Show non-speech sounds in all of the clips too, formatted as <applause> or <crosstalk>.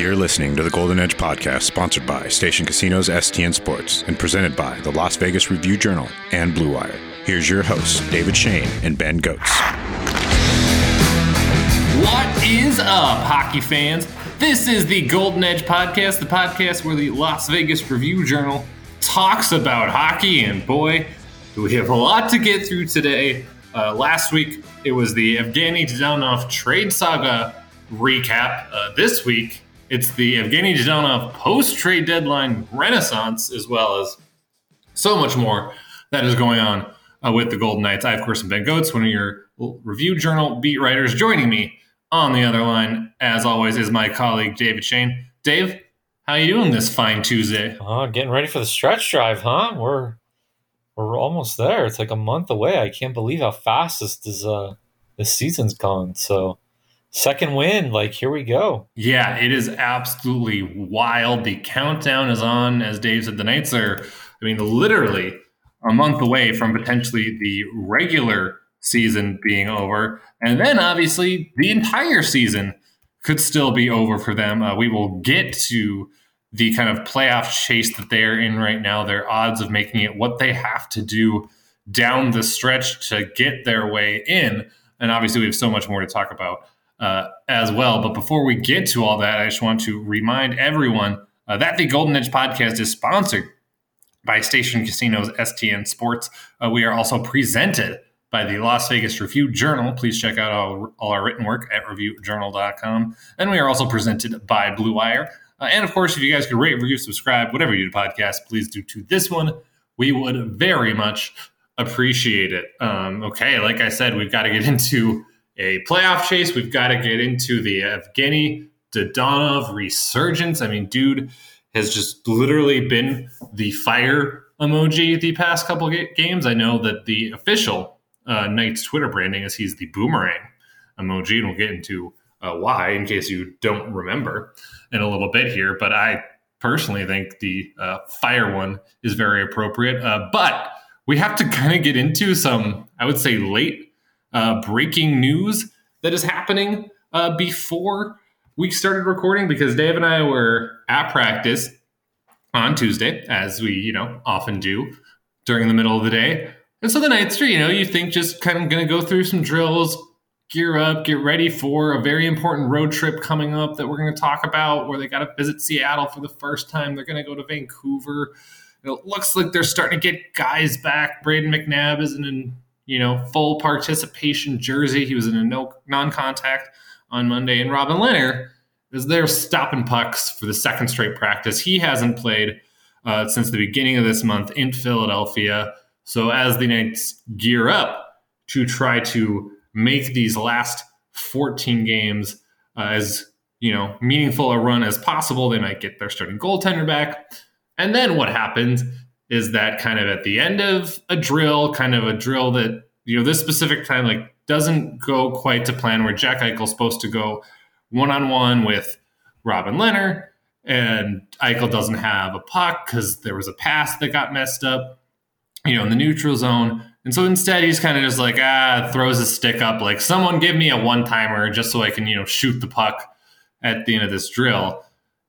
You're listening to the Golden Edge podcast, sponsored by Station Casinos STN Sports and presented by the Las Vegas Review Journal and Blue Wire. Here's your hosts, David Schoen and Ben Gotz. What is up, hockey fans? This is the Golden Edge podcast, the podcast where the Las Vegas Review Journal talks about hockey. And boy, do we have a lot to get through today. Uh, last week, it was the Evgeny Dadonov trade saga recap. Uh, this week, it's the Evgeny Dadonov post trade deadline renaissance, as well as so much more that is going on uh, with the Golden Knights. I, of course, am Ben Gotz, one of your review journal beat writers. Joining me on the other line, as always, is my colleague David Schoen. Dave, how are you doing this fine Tuesday? Uh, getting ready for the stretch drive, huh? We're we're almost there. It's like a month away. I can't believe how fast this this, uh, this season's gone. So second win, like here we go. Yeah, it is absolutely wild. The countdown is on, as Dave said. The Knights are, I mean, literally a month away from potentially the regular season being over. And then obviously the entire season could still be over for them. Uh, we will get to the kind of playoff chase that they're in right now, their odds of making it, what they have to do down the stretch to get their way in. And obviously, we have so much more to talk about uh, as well. But before we get to all that, I just want to remind everyone uh, that the Golden Edge podcast is sponsored by Station Casinos STN Sports. Uh, we are also presented by the Las Vegas Review Journal. Please check out all, all our written work at reviewjournal.com. And we are also presented by Blue Wire. Uh, and of course, if you guys could rate, review, subscribe, whatever you do to podcast, please do to this one. We would very much appreciate it. Um, okay, like I said, we've got to get <laughs> into a playoff chase. We've got to get into the Evgeny Dadonov resurgence. I mean, dude has just literally been the fire emoji the past couple games. I know that the official uh, Knight's Twitter branding is he's the boomerang emoji, and we'll get into uh, why in case you don't remember in a little bit here. But I personally think the uh, fire one is very appropriate. Uh, but we have to kind of get into some, I would say, late uh, breaking news that is happening uh, before we started recording because Dave and I were at practice on Tuesday, as we, you know, often do during the middle of the day. And so the Knights are, you know, you think just kind of going to go through some drills, gear up, get ready for a very important road trip coming up that we're going to talk about where they got to visit Seattle for the first time. They're going to go to Vancouver. It looks like they're starting to get guys back. Brayden McNabb isn't in, you know, full participation jersey. He was in a no non-contact on Monday, and Robin Lehner is there stopping pucks for the second straight practice. He hasn't played uh, since the beginning of this month in Philadelphia. So as the Knights gear up to try to make these last 14 games uh, as you know meaningful a run as possible. They might get their starting goaltender back, and then what happens is that kind of at the end of a drill, kind of a drill that you know this specific time like doesn't go quite to plan. Where Jack Eichel's supposed to go one on one with Robin Lehner, and Eichel doesn't have a puck because there was a pass that got messed up, you know, in the neutral zone. And so instead, he's kind of just like, ah, throws his stick up, like, someone give me a one timer just so I can, you know, shoot the puck at the end of this drill.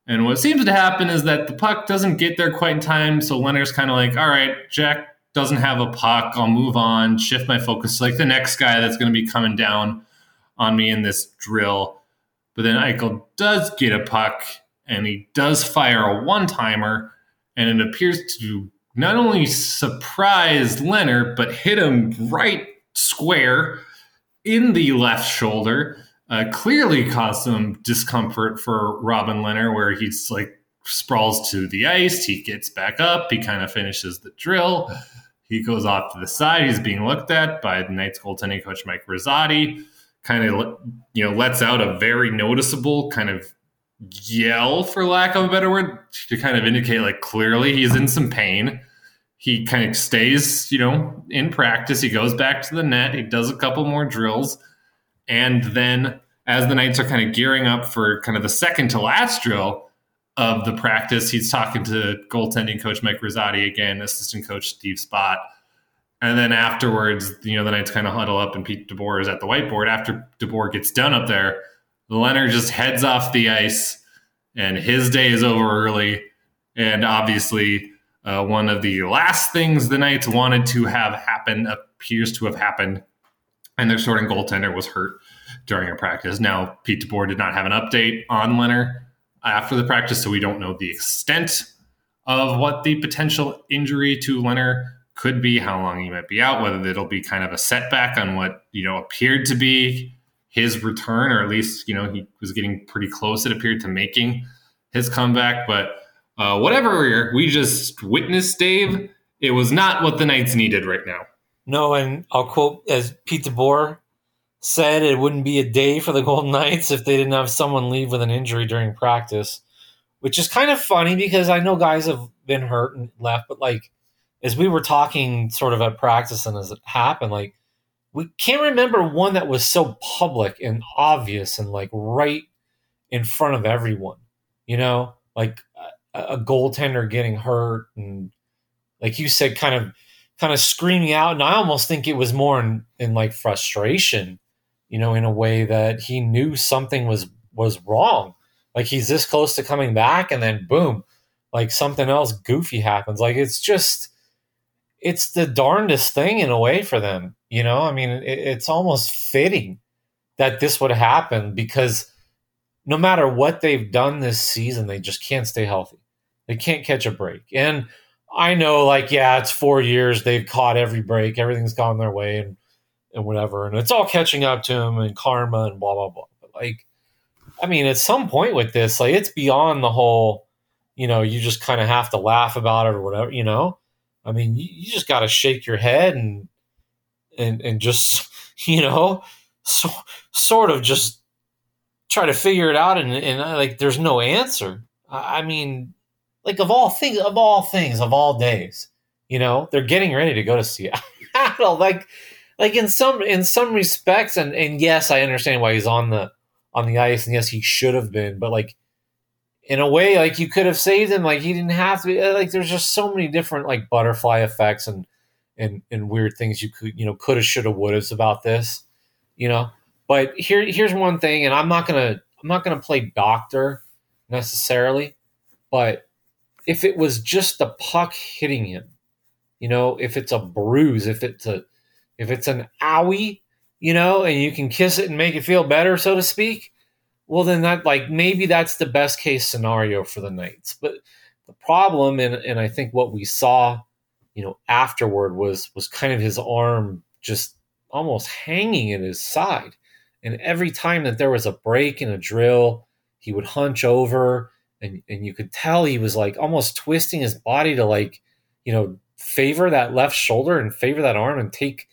And what seems to happen is that the puck doesn't get there quite in time. So Lehner's kind of like, all right, Jack doesn't have a puck. I'll move on, shift my focus to like the next guy that's going to be coming down on me in this drill. But then Eichel does get a puck and he does fire a one timer. And it appears to not only surprise Lehner, but hit him right square in the left shoulder. Uh, clearly caused some discomfort for Robin Lehner, where he's like sprawls to the ice. He gets back up. He kind of finishes the drill. He goes off to the side. He's being looked at by the Knights goaltending coach Mike Rosati. Kind of, you know, lets out a very noticeable kind of yell, for lack of a better word, to kind of indicate like clearly he's in some pain. He kind of stays, you know, in practice. He goes back to the net. He does a couple more drills. And then as the Knights are kind of gearing up for kind of the second to last drill of the practice, he's talking to goaltending coach Mike Rosati again, assistant coach Steve Spott. And then afterwards, you know, the Knights kind of huddle up and Pete DeBoer is at the whiteboard. After DeBoer gets done up there, Lehner just heads off the ice and his day is over early. And obviously, uh, one of the last things the Knights wanted to have happen appears to have happened, and their starting goaltender was hurt during a practice. Now, Pete DeBoer did not have an update on Lehner after the practice, so we don't know the extent of what the potential injury to Lehner could be, how long he might be out, whether it'll be kind of a setback on what you know appeared to be his return, or at least you know he was getting pretty close. It appeared to making his comeback, but uh, whatever we just witnessed, Dave, it was not what the Knights needed right now. No, and I'll quote as Pete DeBoer said, it wouldn't be a day for the Golden Knights if they didn't have someone leave with an injury during practice, which is kind of funny because I know guys have been hurt and left, but like as we were talking sort of at practice and as it happened, like we can't remember one that was so public and obvious and like right in front of everyone, you know, like a, a goaltender getting hurt and like you said, kind of kind of screaming out. And I almost think it was more in, in like frustration, you know, in a way that he knew something was was wrong. Like he's this close to coming back and then boom, like something else goofy happens. Like it's just it's the darndest thing in a way for them. You know, I mean, it, it's almost fitting that this would happen because no matter what they've done this season, they just can't stay healthy. They can't catch a break. And I know, like, yeah, it's four years. They've caught every break. Everything's gone their way and, and whatever. And it's all catching up to him and karma and blah, blah, blah. But, like, I mean, at some point with this, like, it's beyond the whole, you know, you just kind of have to laugh about it or whatever, you know? I mean, you, you just got to shake your head and and and just <laughs> you know, so, sort of just try to figure it out. And, and uh, like, there's no answer. I mean, like of all things, of all things, of all days, you know, they're getting ready to go to Seattle. <laughs> like, like in some in some respects, and and yes, I understand why he's on the on the ice, and yes, he should have been, but like in a way, like you could have saved him. Like he didn't have to. Be, uh, like there's just so many different like butterfly effects and and and weird things you could you know could have, should have, would have about this, you know. But here here's one thing, and I'm not gonna I'm not gonna play doctor necessarily, but if it was just the puck hitting him, you know, if it's a bruise, if it's a if it's an owie, you know, and you can kiss it and make it feel better, so to speak well then that like maybe that's the best case scenario for the Knights. But the problem and and I think what we saw, you know, afterward was was kind of his arm just almost hanging at his side. And every time that there was a break in a drill, he would hunch over and, and you could tell he was like almost twisting his body to like, you know, favor that left shoulder and favor that arm and take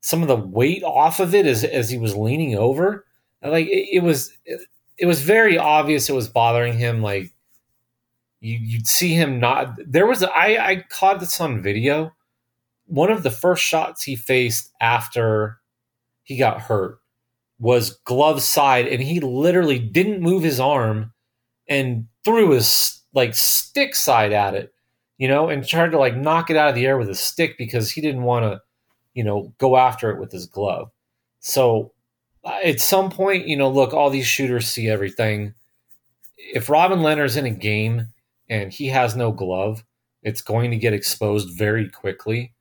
some of the weight off of it as, as he was leaning over. Like it, it was, it, it was very obvious it was bothering him. Like you, you'd see him not. There was I I caught this on video. One of the first shots he faced after he got hurt was glove side, and he literally didn't move his arm and threw his like stick side at it, you know, and tried to like knock it out of the air with his stick because he didn't want to, you know, go after it with his glove. So at some point, you know, look, all these shooters see everything. If Robin Lehner's in a game and he has no glove, it's going to get exposed very quickly.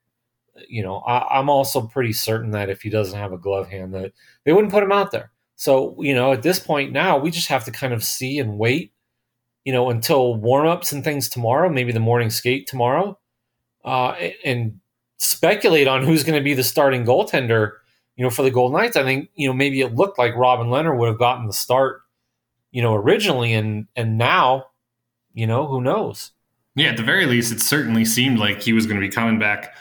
You know, I, am also pretty certain that if he doesn't have a glove hand, that they wouldn't put him out there. So, you know, at this point now, we just have to kind of see and wait, you know, until warm-ups and things tomorrow, maybe the morning skate tomorrow, uh, and speculate on who's going to be the starting goaltender you know, for the Golden Knights, I think, you know, maybe it looked like Robin Lehner would have gotten the start, you know, originally and and now, you know, who knows? Yeah, at the very least, it certainly seemed like he was going to be coming back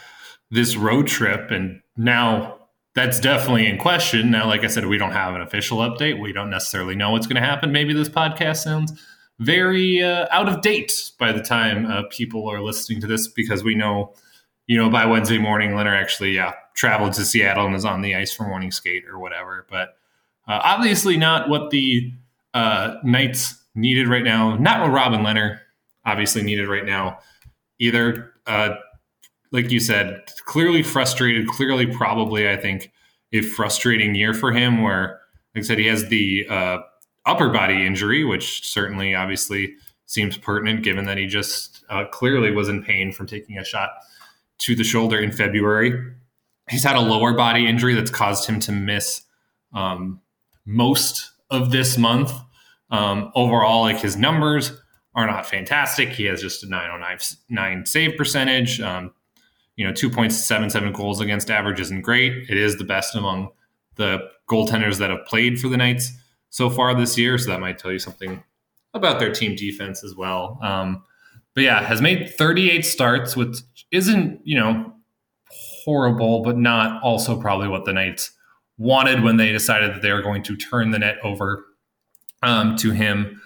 this road trip. And now that's definitely in question. Now, like I said, we don't have an official update. We don't necessarily know what's going to happen. Maybe this podcast sounds very uh, out of date by the time uh, people are listening to this because we know, you know, by Wednesday morning, Lehner actually, yeah, traveled to Seattle and is on the ice for morning skate or whatever. But uh, obviously, not what the uh, Knights needed right now. Not what Robin Lehner obviously needed right now either. Uh, like you said, clearly frustrated. Clearly, probably, I think, a frustrating year for him. Where, like I said, he has the uh, upper body injury, which certainly obviously seems pertinent given that he just uh, clearly was in pain from taking a shot to the shoulder in February. He's had a lower body injury that's caused him to miss um, most of this month. Um, overall, like his numbers are not fantastic. He has just a 909 save percentage. Um, you know, 2.77 goals against average isn't great. It is the best among the goaltenders that have played for the Knights so far this year. So that might tell you something about their team defense as well. Um, but yeah, has made 38 starts, which isn't, you know, horrible, but not also probably what the Knights wanted when they decided that they were going to turn the net over um, to him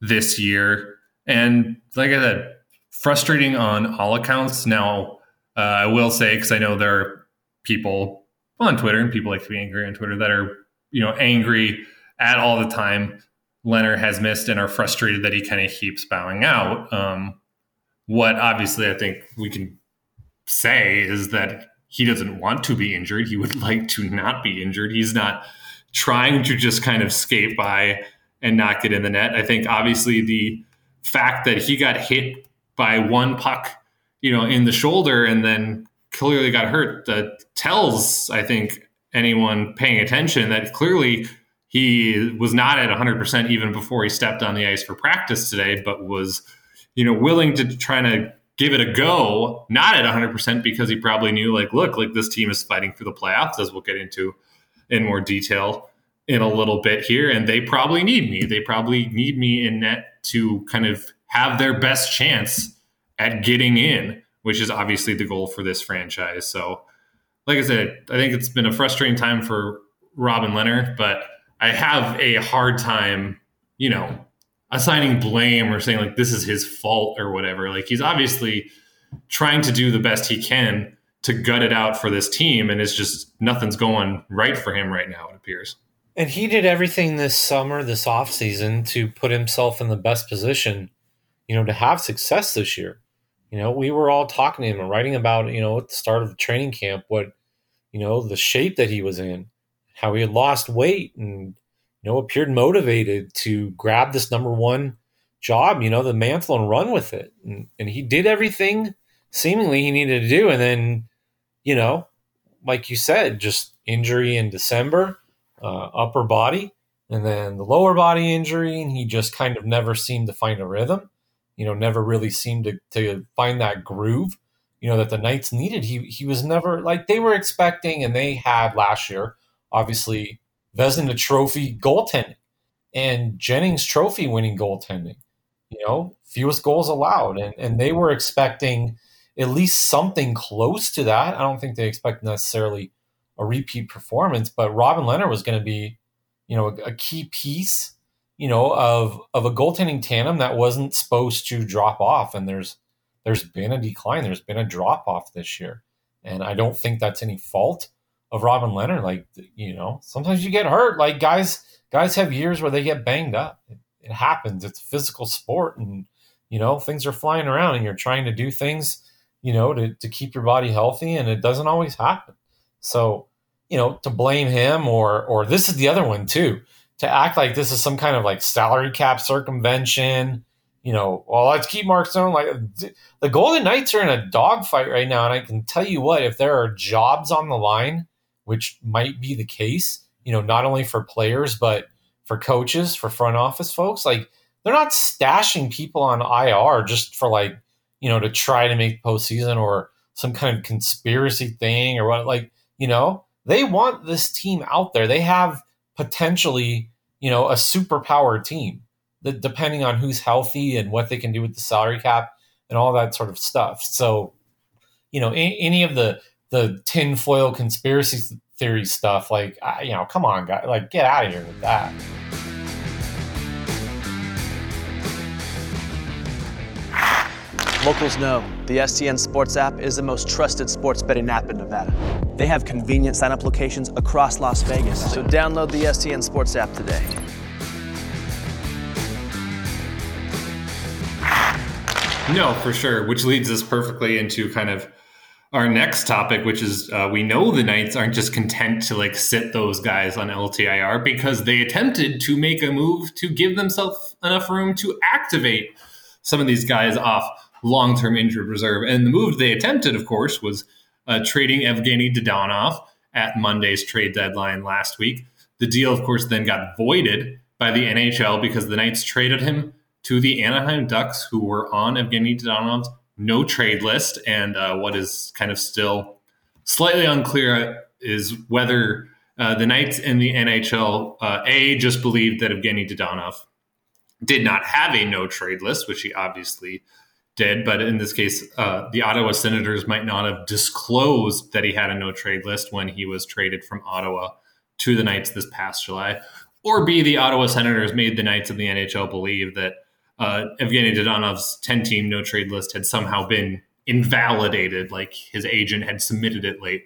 this year. And like I said, frustrating on all accounts. Now, uh, I will say, because I know there are people on Twitter and people like to be angry on Twitter that are, you know, angry at all the time Lehner has missed and are frustrated that he kind of keeps bowing out. Um, what obviously I think we can say is that he doesn't want to be injured. He would <laughs> like to not be injured. He's not trying to just kind of skate by and not get in the net. I think obviously the fact that he got hit by one puck, you know, in the shoulder and then clearly got hurt that tells, I think, anyone paying attention that clearly he was not at 100% even before he stepped on the ice for practice today, but was, you know, willing to try to give it a go, not at 100% because he probably knew, like, look, like this team is fighting for the playoffs, as we'll get into in more detail in a little bit here. And they probably need me. They probably need me in net to kind of have their best chance at getting in, which is obviously the goal for this franchise. So, like I said, I think it's been a frustrating time for Robin Lehner, but I have a hard time, you know, assigning blame or saying like this is his fault or whatever. Like he's obviously trying to do the best he can to gut it out for this team, and it's just nothing's going right for him right now. It appears. And he did everything this summer, this off season, to put himself in the best position, you know, to have success this year. You know, we were all talking to him and writing about, you know, at the start of the training camp, what, you know, the shape that he was in how he had lost weight and know appeared motivated to grab this number one job, you know, the mantle and run with it. And, and he did everything seemingly he needed to do. And then, you know, like you said, just injury in December, uh, upper body, and then the lower body injury. And he just kind of never seemed to find a rhythm, you know, never really seemed to, to find that groove, you know, that the Knights needed. He, he was never like they were expecting and they had last year obviously Vezina Trophy goaltending and Jennings Trophy winning goaltending. You know, fewest goals allowed, and and they were expecting at least something close to that. I don't think they expect necessarily a repeat performance, but Robin Lehner was going to be, you know, a, a key piece, you know, of of a goaltending tandem that wasn't supposed to drop off, and there's there's been a decline, there's been a drop off this year, and I don't think that's any fault of Robin Lehner. Like you know, sometimes you get hurt. Like guys, guys have years where they get banged up. It, it happens. It's a physical sport, and you know things are flying around, and you're trying to do things, you know, to to keep your body healthy, and it doesn't always happen. So you know, to blame him or or this is the other one too. To act like this is some kind of like salary cap circumvention you know, well, let's keep Mark Stone. Like the Golden Knights are in a dogfight right now, and I can tell you what, if there are jobs on the line which might be the case, you know, not only for players, but for coaches, for front office folks. Like they're not stashing people on IR just for like, you know, to try to make postseason or some kind of conspiracy thing or what. Like, you know, they want this team out there. They have potentially, you know, a superpower team that depending on who's healthy and what they can do with the salary cap and all that sort of stuff. So, you know, any, any of the the tinfoil conspiracy theory stuff. Like, you know, come on, guys, like get out of here with that. Locals know the STN Sports app is the most trusted sports betting app in Nevada. They have convenient sign up locations across Las Vegas, so download the STN Sports app today. No, for sure. Which leads us perfectly into kind of our next topic, which is uh, we know the Knights aren't just content to like sit those guys on LTIR because they attempted to make a move to give themselves enough room to activate some of these guys off long term injured reserve. And the move they attempted, of course, was uh, trading Evgeny Dadonov at Monday's trade deadline last week. The deal, of course, then got voided by the NHL because the Knights traded him to the Anaheim Ducks, who were on Evgeny Dadonov's no trade list. And uh, what is kind of still slightly unclear is whether uh, the Knights and the NHL, uh, A, just believed that Evgeny Dadonov did not have a no trade list, which he obviously did. But in this case, uh, the Ottawa Senators might not have disclosed that he had a no trade list when he was traded from Ottawa to the Knights this past July. Or B, the Ottawa Senators made the Knights of the NHL believe that uh, Evgeny Dadonov's 10 team no trade list had somehow been invalidated, like his agent had submitted it late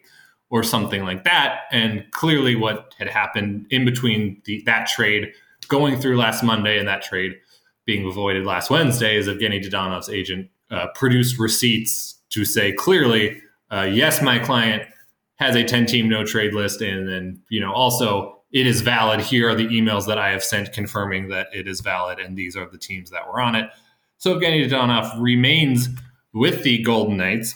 or something like that. And clearly, what had happened in between the, that trade going through last Monday and that trade being avoided last Wednesday is Evgeny Dadonov's agent uh, produced receipts to say clearly, uh, yes, my client has a 10 team no trade list. And then, you know, also it is valid. Here are the emails that I have sent confirming that it is valid, and these are the teams that were on it. So Evgeny Dadonov remains with the Golden Knights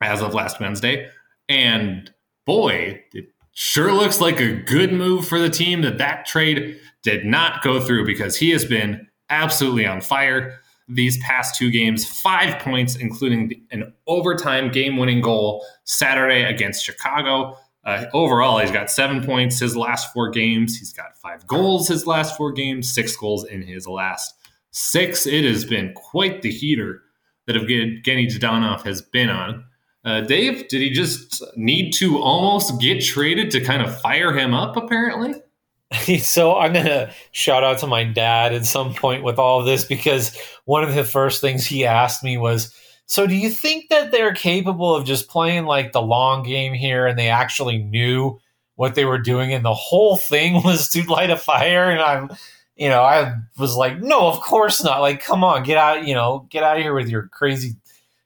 as of last Wednesday, and boy, it sure looks like a good move for the team that that trade did not go through because he has been absolutely on fire these past two games. Five points, including an overtime game-winning goal Saturday against Chicago. Uh, overall, he's got seven points his last four games. He's got five goals his last four games, six goals in his last six. It has been quite the heater that Evgeny Dadonov has been on. Uh, Dave, did he just need to almost get traded to kind of fire him up, apparently? <laughs> so I'm gonna shout out to my dad at some point with all of this because one of the first things he asked me was, so do you think that they're capable of just playing like the long game here and they actually knew what they were doing and the whole thing <laughs> was to light a fire and I'm you know, I was like, no, of course not. Like, come on, get out, you know, get out of here with your crazy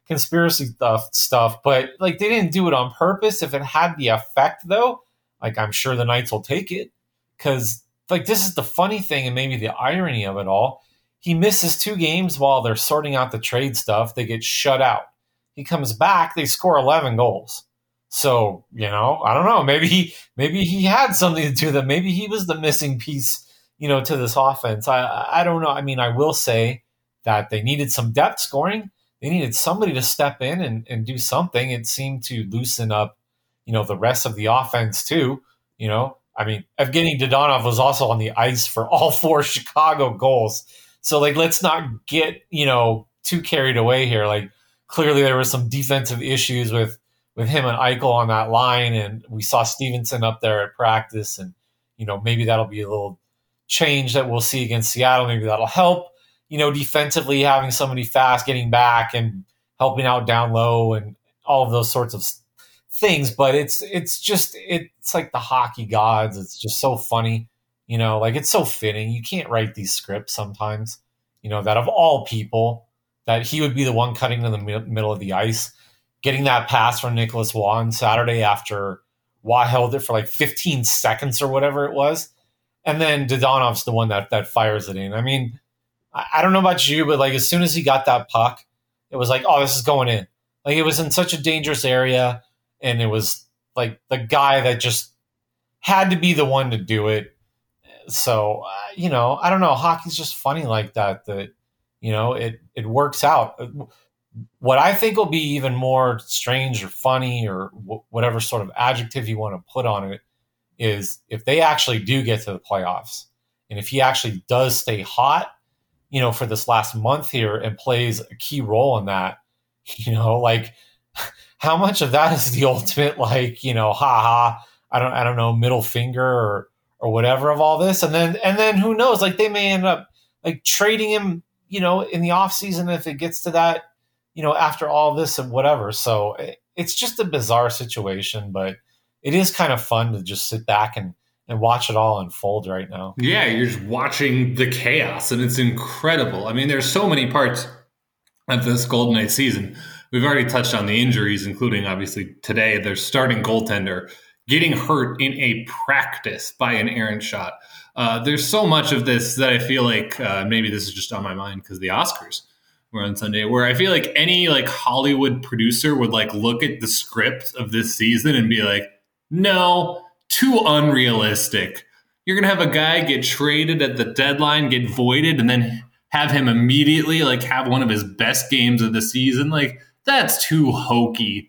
conspiracy stuff stuff. But like they didn't do it on purpose. If it had the effect though, like I'm sure the Knights will take it. Cause like this is the funny thing and maybe the irony of it all he misses two games while they're sorting out the trade stuff. They get shut out. He comes back, they score 11 goals. So, you know, I don't know. Maybe he maybe he had something to do that. Maybe he was the missing piece, you know, to this offense. I I don't know. I mean, I will say that they needed some depth scoring. They needed somebody to step in and, and do something. It seemed to loosen up, you know, the rest of the offense too. You know, I mean, Evgeny Dadonov was also on the ice for all four <laughs> Chicago goals. So like let's not get, you know, too carried away here. Like clearly there were some defensive issues with with him and Eichel on that line and we saw Stephenson up there at practice and you know, maybe that'll be a little change that we'll see against Seattle. Maybe that'll help, you know, defensively having somebody fast getting back and helping out down low and all of those sorts of things. But it's it's just it's like the hockey gods. It's just so funny you know, like it's so fitting. You can't write these scripts sometimes, you know, that of all people, that he would be the one cutting in the middle of the ice, getting that pass from Nicolas Roy on Saturday after Roy held it for like 15 seconds or whatever it was. And then Dadonov's the one that, that fires it in. I mean, I, I don't know about you, but like as soon as he got that puck, it was like, oh, this is going in. Like it was in such a dangerous area. And it was like the guy that just had to be the one to do it so uh, you know, I don't know. Hockey's just funny like that. That you know, it it works out. Uh, what I think will be even more strange or funny or w- whatever sort of adjective you want to put on it is if they actually do get to the playoffs and if he actually does stay hot, you know, for this last month here and plays a key role in that, <laughs> you know, like how much of that is the <laughs> ultimate like, you know, ha ha, I don't I don't know, middle finger or or whatever of all this. And then and then who knows like they may end up like trading him you know in the off season if it gets to that you know after all this and whatever. So it, it's just a bizarre situation but it is kind of fun to just sit back and and watch it all unfold right now. Yeah you're just watching the chaos and it's incredible. I mean there's so many parts of this golden knight season. We've already touched on the injuries, including obviously today their starting goaltender getting hurt in a practice by an errant shot. Uh, there's so much of this that I feel like uh, maybe this is just on my mind because the Oscars were on Sunday, where I feel like any like Hollywood producer would like look at the script of this season and be like, no, too unrealistic. You're gonna have a guy get traded at the deadline, get voided, and then have him immediately like have one of his best games of the season. Like that's too hokey.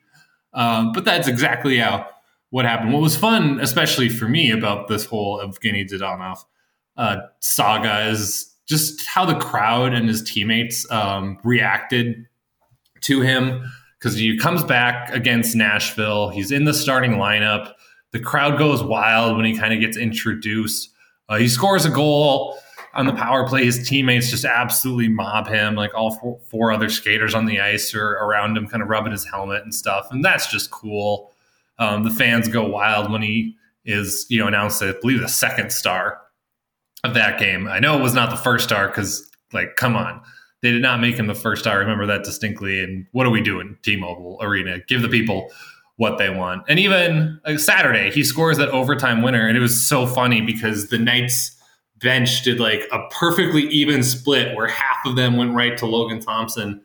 Um, but that's exactly how what happened. What was fun, especially for me, about this whole Evgeny Dadonov uh, saga is just how the crowd and his teammates um, reacted to him because he comes back against Nashville. He's in the starting lineup. The crowd goes wild when he kind of gets introduced. Uh, he scores a goal on the power play. His teammates just absolutely mob him. Like all four, four other skaters on the ice are around him, kind of rubbing his helmet and stuff. And that's just cool. Um, the fans go wild when he is, you know, announced, I believe, the second star of that game. I know it was not the first star because, like, come on. They did not make him the first star. I remember that distinctly. And what are we doing, T Mobile Arena? Give the people what they want. And even like, Saturday, he scores that overtime winner. And it was so funny because the Knights bench did like a perfectly even split where half of them went right to Logan Thompson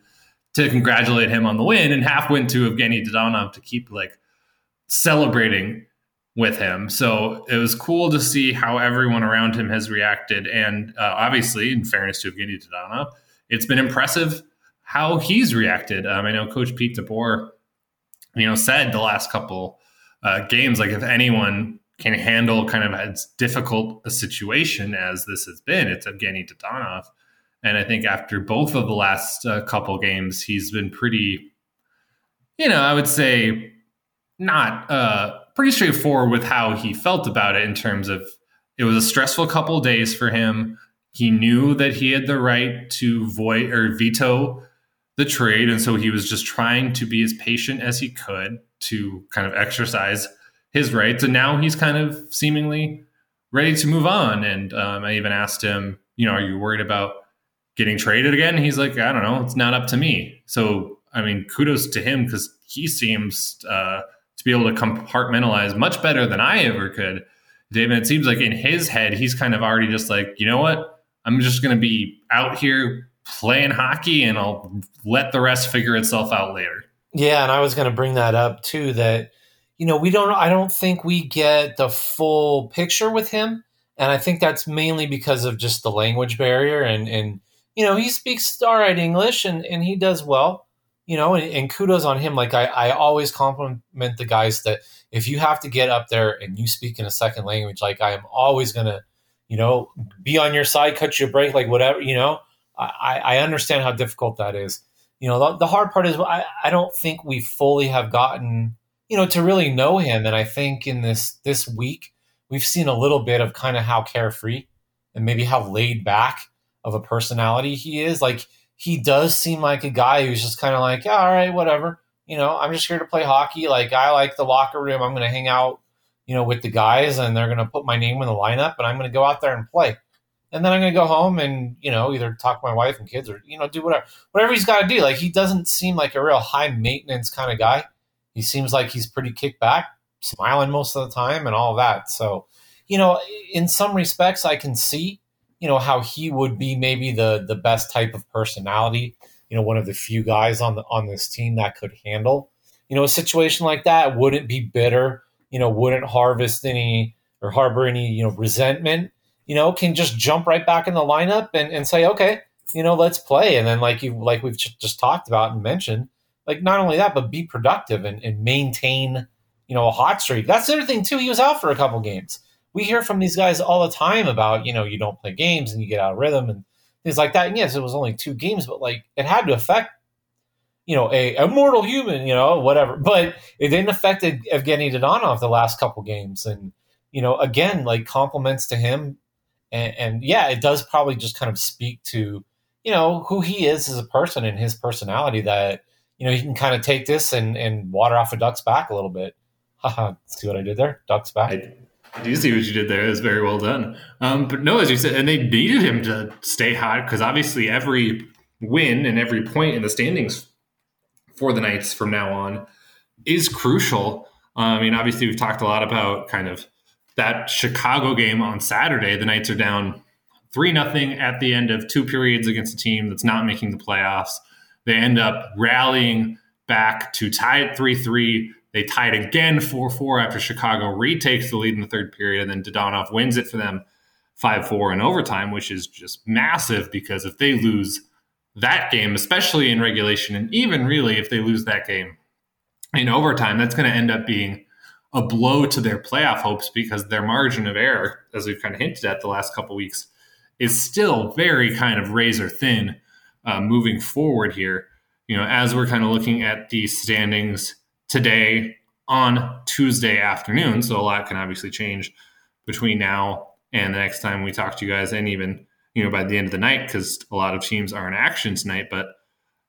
to congratulate him on the win, and half went to Evgeny Dadonov to keep like celebrating with him. So it was cool to see how everyone around him has reacted. And uh, obviously, in fairness to Evgeny Dadonov, it's been impressive how he's reacted. Um, I know Coach Pete DeBoer, you know, said the last couple uh, games, like if anyone can handle kind of as difficult a situation as this has been, it's Evgeny Dadonov. And I think after both of the last uh, couple games, he's been pretty, you know, I would say not uh, pretty straightforward with how he felt about it in terms of it was a stressful couple days for him. He knew that he had the right to void or veto the trade, and so he was just trying to be as patient as he could to kind of exercise his rights. And now he's kind of seemingly ready to move on. And um, I even asked him, you know, are you worried about getting traded again? He's like, I don't know, it's not up to me. So I mean, kudos to him because he seems. Uh, to be able to compartmentalize much better than I ever could. David, it seems like in his head, he's kind of already just like, you know what? I'm just going to be out here playing hockey and I'll let the rest figure itself out later. Yeah. And I was going to bring that up too that, you know, we don't, I don't think we get the full picture with him. And I think that's mainly because of just the language barrier. And, and you know, he speaks all right English and, and he does well you know, and, and, kudos on him. Like I, I always compliment the guys that if you have to get up there and you speak in a second language, like I am always gonna, you know, be on your side, cut you a break, like whatever, you know. I, I understand how difficult that is. You know, the, the hard part is I, I don't think we fully have gotten, you know, to really know him. And I think in this this week we've seen a little bit of kind of how carefree and maybe how laid back of a personality he is. Like he does seem like a guy who's just kind of like, yeah, all right, whatever. You know, I'm just here to play hockey. Like, I like the locker room. I'm going to hang out, you know, with the guys, and they're going to put my name in the lineup, and I'm going to go out there and play. And then I'm going to go home and, you know, either talk to my wife and kids or, you know, do whatever. Whatever he's got to do. Like, he doesn't seem like a real high maintenance kind of guy. He seems like he's pretty kicked back, smiling most of the time, and all that. So, you know, in some respects, I can see you know how he would be maybe the the best type of personality you know one of the few guys on the on this team that could handle you know a situation like that. Wouldn't be bitter you know wouldn't harvest any or harbor any you know resentment you know can just jump right back in the lineup and, and say okay you know let's play. And then like you like we've just talked about and mentioned like not only that but be productive and, and maintain you know a hot streak. That's the other thing too he was out for a couple games we hear from these guys all the time about you know you don't play games and you get out of rhythm and things like that. And yes, it was only two games, but like it had to affect you know a, mortal human, you know whatever. But it didn't affect Evgeny Dadonov the last couple games, and you know again like compliments to him. And, and yeah, it does probably just kind of speak to you know who he is as a person and his personality that you know he can kind of take this and and water off a duck's back a little bit. <laughs> Haha, see what I did there? Duck's back. I, I do see what you did there. It was very well done. Um, but no, as you said, and they needed him to stay hot because obviously every win and every point in the standings for the Knights from now on is crucial. Uh, I mean, obviously, we've talked a lot about kind of that Chicago game on Saturday. The Knights are down three nothing at the end of two periods against a team that's not making the playoffs. They end up rallying back to tie it three three. They tied again 4 4 after Chicago retakes the lead in the third period, and then Dadonov wins it for them 5 4 in overtime, which is just massive because if they lose that game, especially in regulation, and even really if they lose that game in overtime, that's going to end up being a blow to their playoff hopes because their margin of error, as we've kind of hinted at the last couple weeks, is still very kind of razor thin uh, moving forward here. You know, as we're kind of looking at the standings today on Tuesday afternoon, so a lot can obviously change between now and the next time we talk to you guys, and even you know by the end of the night because a lot of teams are in action tonight. But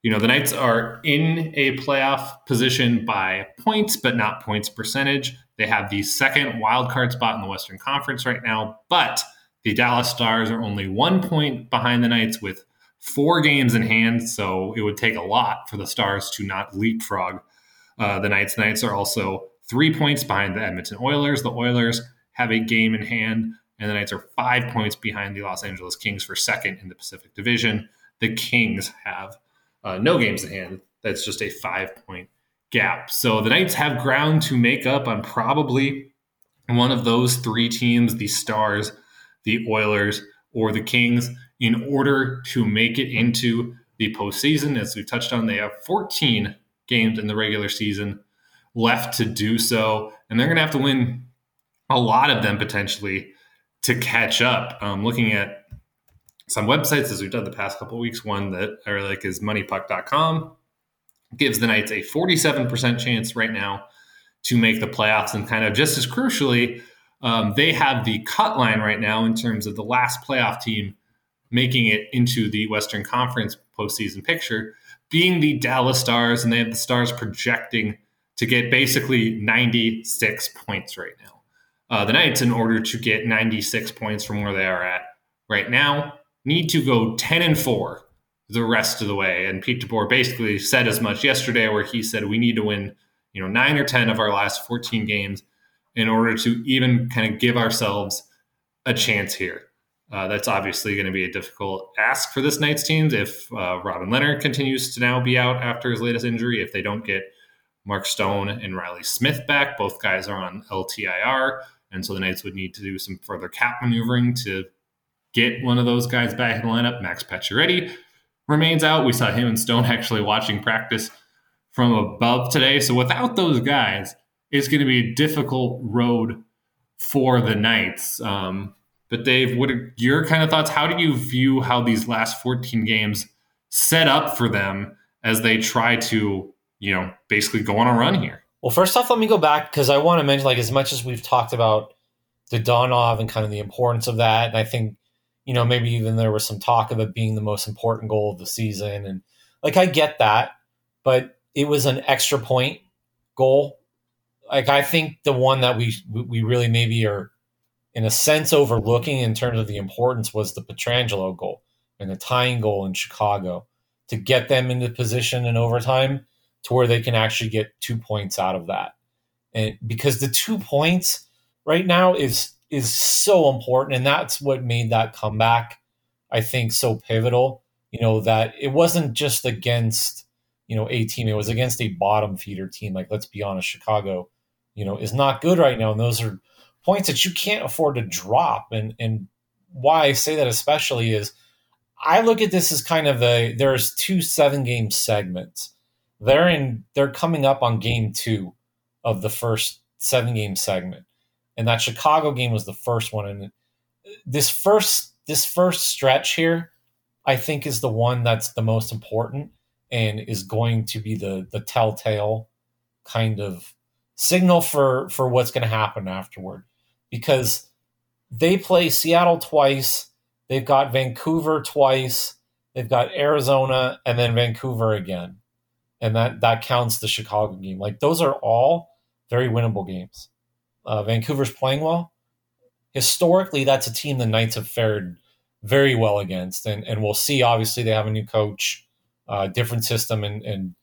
you know the Knights are in a playoff position by points, but not points percentage. They have the second wild card spot in the Western Conference right now, but the Dallas Stars are only one point behind the Knights with four games in hand. So it would take a lot for the Stars to not leapfrog uh, the Knights. Knights are also three points behind the Edmonton Oilers. The Oilers have a game in hand, and the Knights are five points behind the Los Angeles Kings for second in the Pacific Division. The Kings have uh, no games in hand. That's just a five point gap. So the Knights have ground to make up on probably one of those three teams the Stars, the Oilers, or the Kings in order to make it into the postseason. As we touched on, they have 14 games in the regular season left to do so, and they're going to have to win a lot of them potentially to catch up. Um, looking at some websites as we've done the past couple weeks, one that I really like is moneypuck.com. Gives the Knights a 47% chance right now to make the playoffs, and kind of just as crucially, um, they have the cut line right now in terms of the last playoff team making it into the Western Conference postseason picture being the Dallas Stars, and they have the Stars projecting to get basically 96 points right now. Uh, the Knights, in order to get 96 points from where they are at right now, need to go 10 and 4 the rest of the way. And Pete DeBoer basically said as much yesterday, where he said we need to win, you know, nine or 10 of our last 14 games in order to even kind of give ourselves a chance here. Uh, that's obviously going to be a difficult ask for this Knights team if uh, Robin Lehner continues to now be out after his latest injury. If they don't get Mark Stone and Reilly Smith back, both guys are on LTIR. And so the Knights would need to do some further cap maneuvering to get one of those guys back in the lineup. Max Pacioretty remains out. We saw him and Stone <laughs> actually watching practice from above today. So without those guys, it's going to be a difficult road for the Knights. Um, but Dave, what are your kind of thoughts? How do you view how these last 14 games set up for them as they try to, you know, basically go on a run here? Well, first off, let me go back because I want to mention, like, as much as we've talked about Dadonov and kind of the importance of that, and I think, you know, maybe even there was some talk of it being the most important goal of the season, and like I get that, but it was an extra point goal. Like I think the one that we we really maybe are in a sense overlooking in terms of the importance was the Pietrangelo goal and the tying goal in Chicago to get them into position in overtime to where they can actually get two points out of that. And because the two points right now is is so important and that's what made that comeback I think so pivotal, you know, that it wasn't just against, you know, a team, it was against a bottom feeder team. Like let's be honest, Chicago, you know, is not good right now and those are points that you can't afford to drop. And and why I say that especially is I look at this as kind of a there's two seven game segments. They're in they're coming up on game two of the first seven game segment. And that Chicago game was the first one. And this first this first stretch here, I think is the one that's the most important and is going to be the the telltale kind of signal for for what's going to happen afterward because they play Seattle twice, they've got Vancouver twice, they've got Arizona, and then Vancouver again. And that, that counts the Chicago game. Like those are all very winnable games. Uh, Vancouver's playing well. Historically, that's a team the Knights have fared very well against. And, and we'll see, obviously, they have a new coach, uh, different system, and, and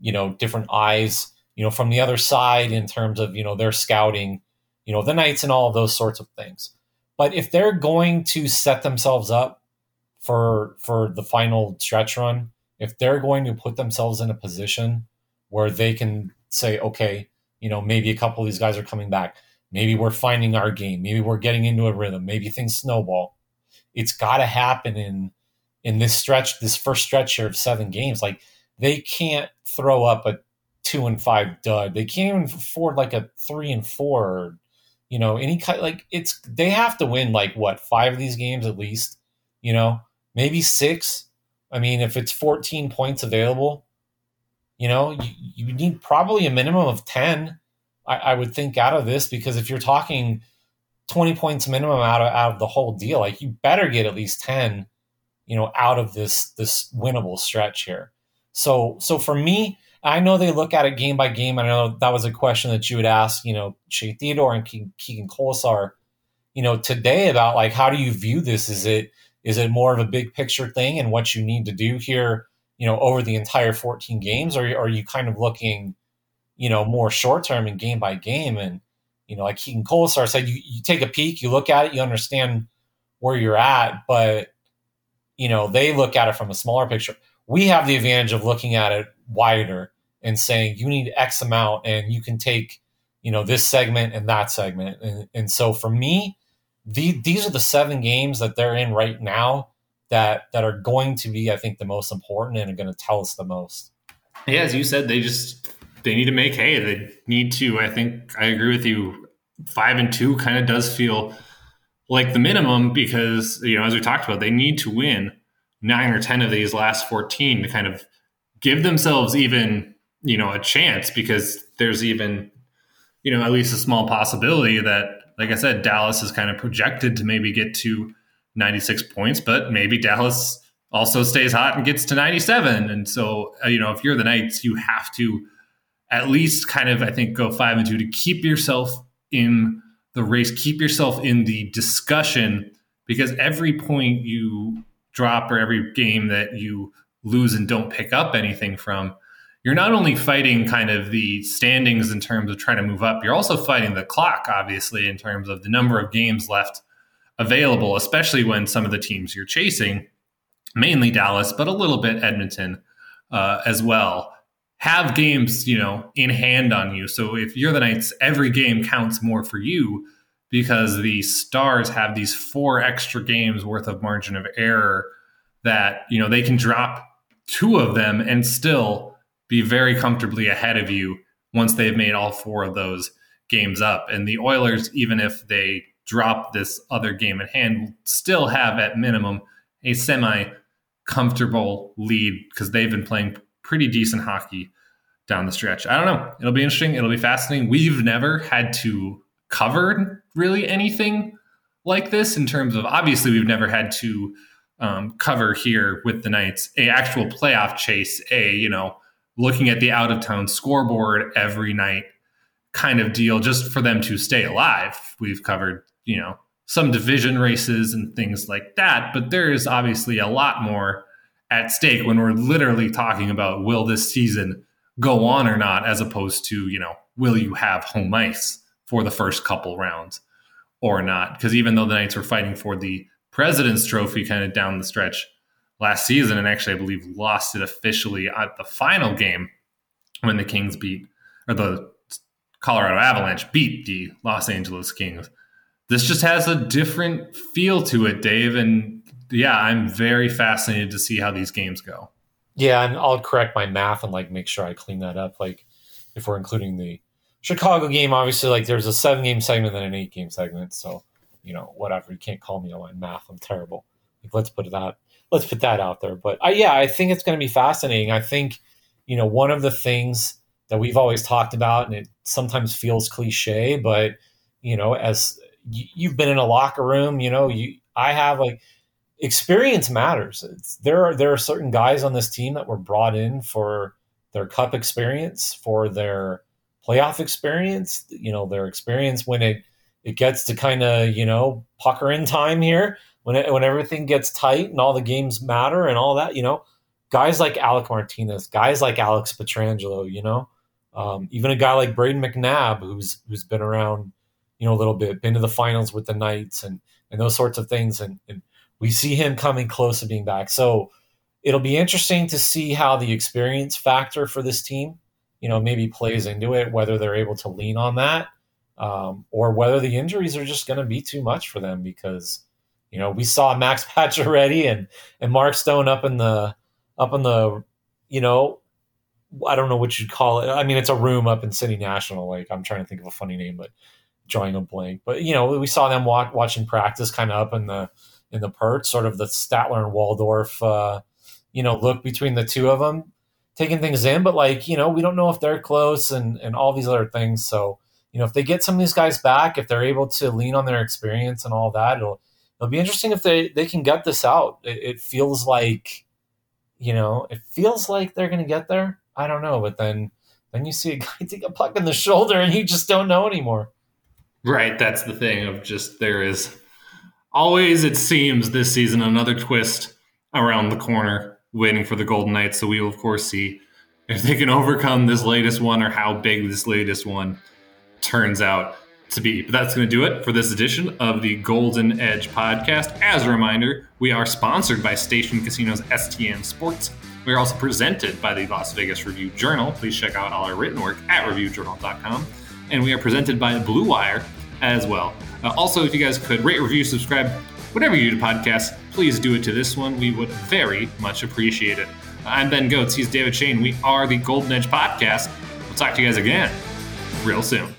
you know, different eyes, you know, from the other side in terms of, you know, their scouting, you know, the Knights and all those sorts of things. But if they're going to set themselves up for for the final stretch run, if they're going to put themselves in a position where they can say, okay, you know, maybe a couple of these guys are coming back. Maybe we're finding our game. Maybe we're getting into a rhythm. Maybe things snowball. It's got to happen in in this stretch, this first stretch here of seven games. Like they can't throw up a two and five dud. They can't even afford like a three and four. You know, any kind like it's they have to win like what five of these games at least. You know, maybe six. I mean, if it's 14 points available, you know, you, you need probably a minimum of 10, I, I, would think, out of this, because if you're talking 20 points minimum out of, out of the whole deal, like you better get at least 10, you know, out of this, this winnable stretch here. So, so for me, I know they look at it game by game. I know that was a question that you would ask, you know, Shea Theodore and Keegan Kolesar, you know, today about like, how do you view this? Is it, is it more of a big picture thing and what you need to do here, you know, over the entire 14 games, or are you kind of looking, you know, more short term and game by game? And you know, like Keegan Kolesar said, you, you take a peek, you look at it, you understand where you're at, but you know, they look at it from a smaller picture. We have the advantage of looking at it wider and saying you need X amount, and you can take, you know, this segment and that segment. And, and so for me, the, these are the seven games that they're in right now that that are going to be, I think, the most important and are going to tell us the most. Yeah, as you said, they just they need to make hay. They need to. I think I agree with you. Five and two kind of does feel like the minimum because you know, as we talked about, they need to win nine or ten of these last fourteen to kind of give themselves even you know a chance because there's even you know at least a small possibility that like I said, Dallas is kind of projected to maybe get to 96 points, but maybe Dallas also stays hot and gets to 97. And so, uh, you know, if you're the Knights, you have to at least kind of, I think, go five and two to keep yourself in the race, keep yourself in the discussion, because every point you drop or every game that you lose and don't pick up anything from, you're not only fighting kind of the standings in terms of trying to move up, you're also fighting the clock, obviously, in terms of the number of games left available, especially when some of the teams you're chasing, mainly Dallas, but a little bit Edmonton uh, as well, have games, you know, in hand on you. So if you're the Knights, every game counts more for you because the Stars have these four extra games worth of margin of error that, you know, they can drop two of them and still be very comfortably ahead of you once they've made all four of those games up. And the Oilers, even if they drop this other game at hand, still have at minimum a semi comfortable lead because they've been playing pretty decent hockey down the stretch. I don't know. It'll be interesting. It'll be fascinating. We've never had to cover really anything like this in terms of obviously we've never had to um, cover here with the Knights a actual playoff chase, a you know looking at the out of town scoreboard every night kind of deal just for them to stay alive. We've covered, you know, some division races and things like that, but there is obviously a lot more at stake when we're literally talking about will this season go on or not, as opposed to, you know, will you have home ice for the first couple rounds or not? Because even though the Knights were fighting for the President's Trophy kind of down the stretch, last season, and actually, I believe, lost it officially at the final game when the Kings beat, or the Colorado Avalanche beat the Los Angeles Kings. This just has a different feel to it, Dave. And yeah, I'm very fascinated to see how these games go. Yeah, and I'll correct my math and like make sure I clean that up. Like if we're including the Chicago game, obviously, like there's a seven game segment and an eight game segment. So, you know, whatever. You can't call me on my math. I'm terrible. Like, let's put that let's put that out there. But yeah, I think it's going to be fascinating. I think you know one of the things that we've always talked about, and it sometimes feels cliche, but you know, as you've been in a locker room, you know, you I have like experience matters. It's, there are there are certain guys on this team that were brought in for their cup experience, for their playoff experience, you know, their experience when it it gets to kind of you know pucker in time here when it, when everything gets tight and all the games matter and all that, you know, guys like Alec Martinez, guys like Alex Pietrangelo, you know, um, even a guy like Brayden McNabb, who's who's been around, you know, a little bit, been to the finals with the Knights and and those sorts of things, and, and we see him coming close to being back. So it'll be interesting to see how the experience factor for this team, you know, maybe plays into it, whether they're able to lean on that, um, or whether the injuries are just going to be too much for them because, you know, we saw <laughs> Max Pacioretty and and Mark Stone up in the up in the, you know, I don't know what you'd call it. I mean, it's a room up in City National. Like I'm trying to think of a funny name, but drawing a blank. But you know, we saw them walk, watching practice, kind of up in the in the perch, sort of the Statler and Waldorf, uh, you know, look between the two of them, taking things in. But like, you know, we don't know if they're close and and all these other things. So you know, if they get some of these guys back, if they're able to lean on their experience and all that, it'll it'll be interesting if they they can get this out. It, it feels like, you know, it feels like they're going to get there. I don't know, but then then you see a <laughs> guy take a puck in the shoulder and you just don't know anymore. Right, that's the thing of just there is always it seems this season another twist around the corner waiting for the Golden Knights. So we will of course see if they can overcome this latest one or how big this latest one turns out to be. But that's going to do it for this edition of the Golden Edge podcast. As a reminder, we are sponsored by Station Casinos STN Sports. We are also presented by the Las Vegas Review Journal. Please check out all our written work at reviewjournal.com. And we are presented by Blue Wire as well. Uh, also, if you guys could rate, review, subscribe, whatever you do to podcasts, please do it to this one. We would very much appreciate it. I'm Ben Gotz. He's David Schoen. We are the Golden Edge Podcast. We'll talk to you guys again real soon.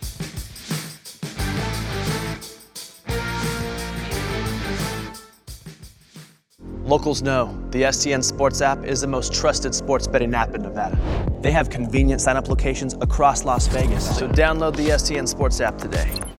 Locals know the STN Sports app is the most trusted sports betting app in Nevada. They have convenient sign up locations across Las Vegas, so download the STN Sports app today.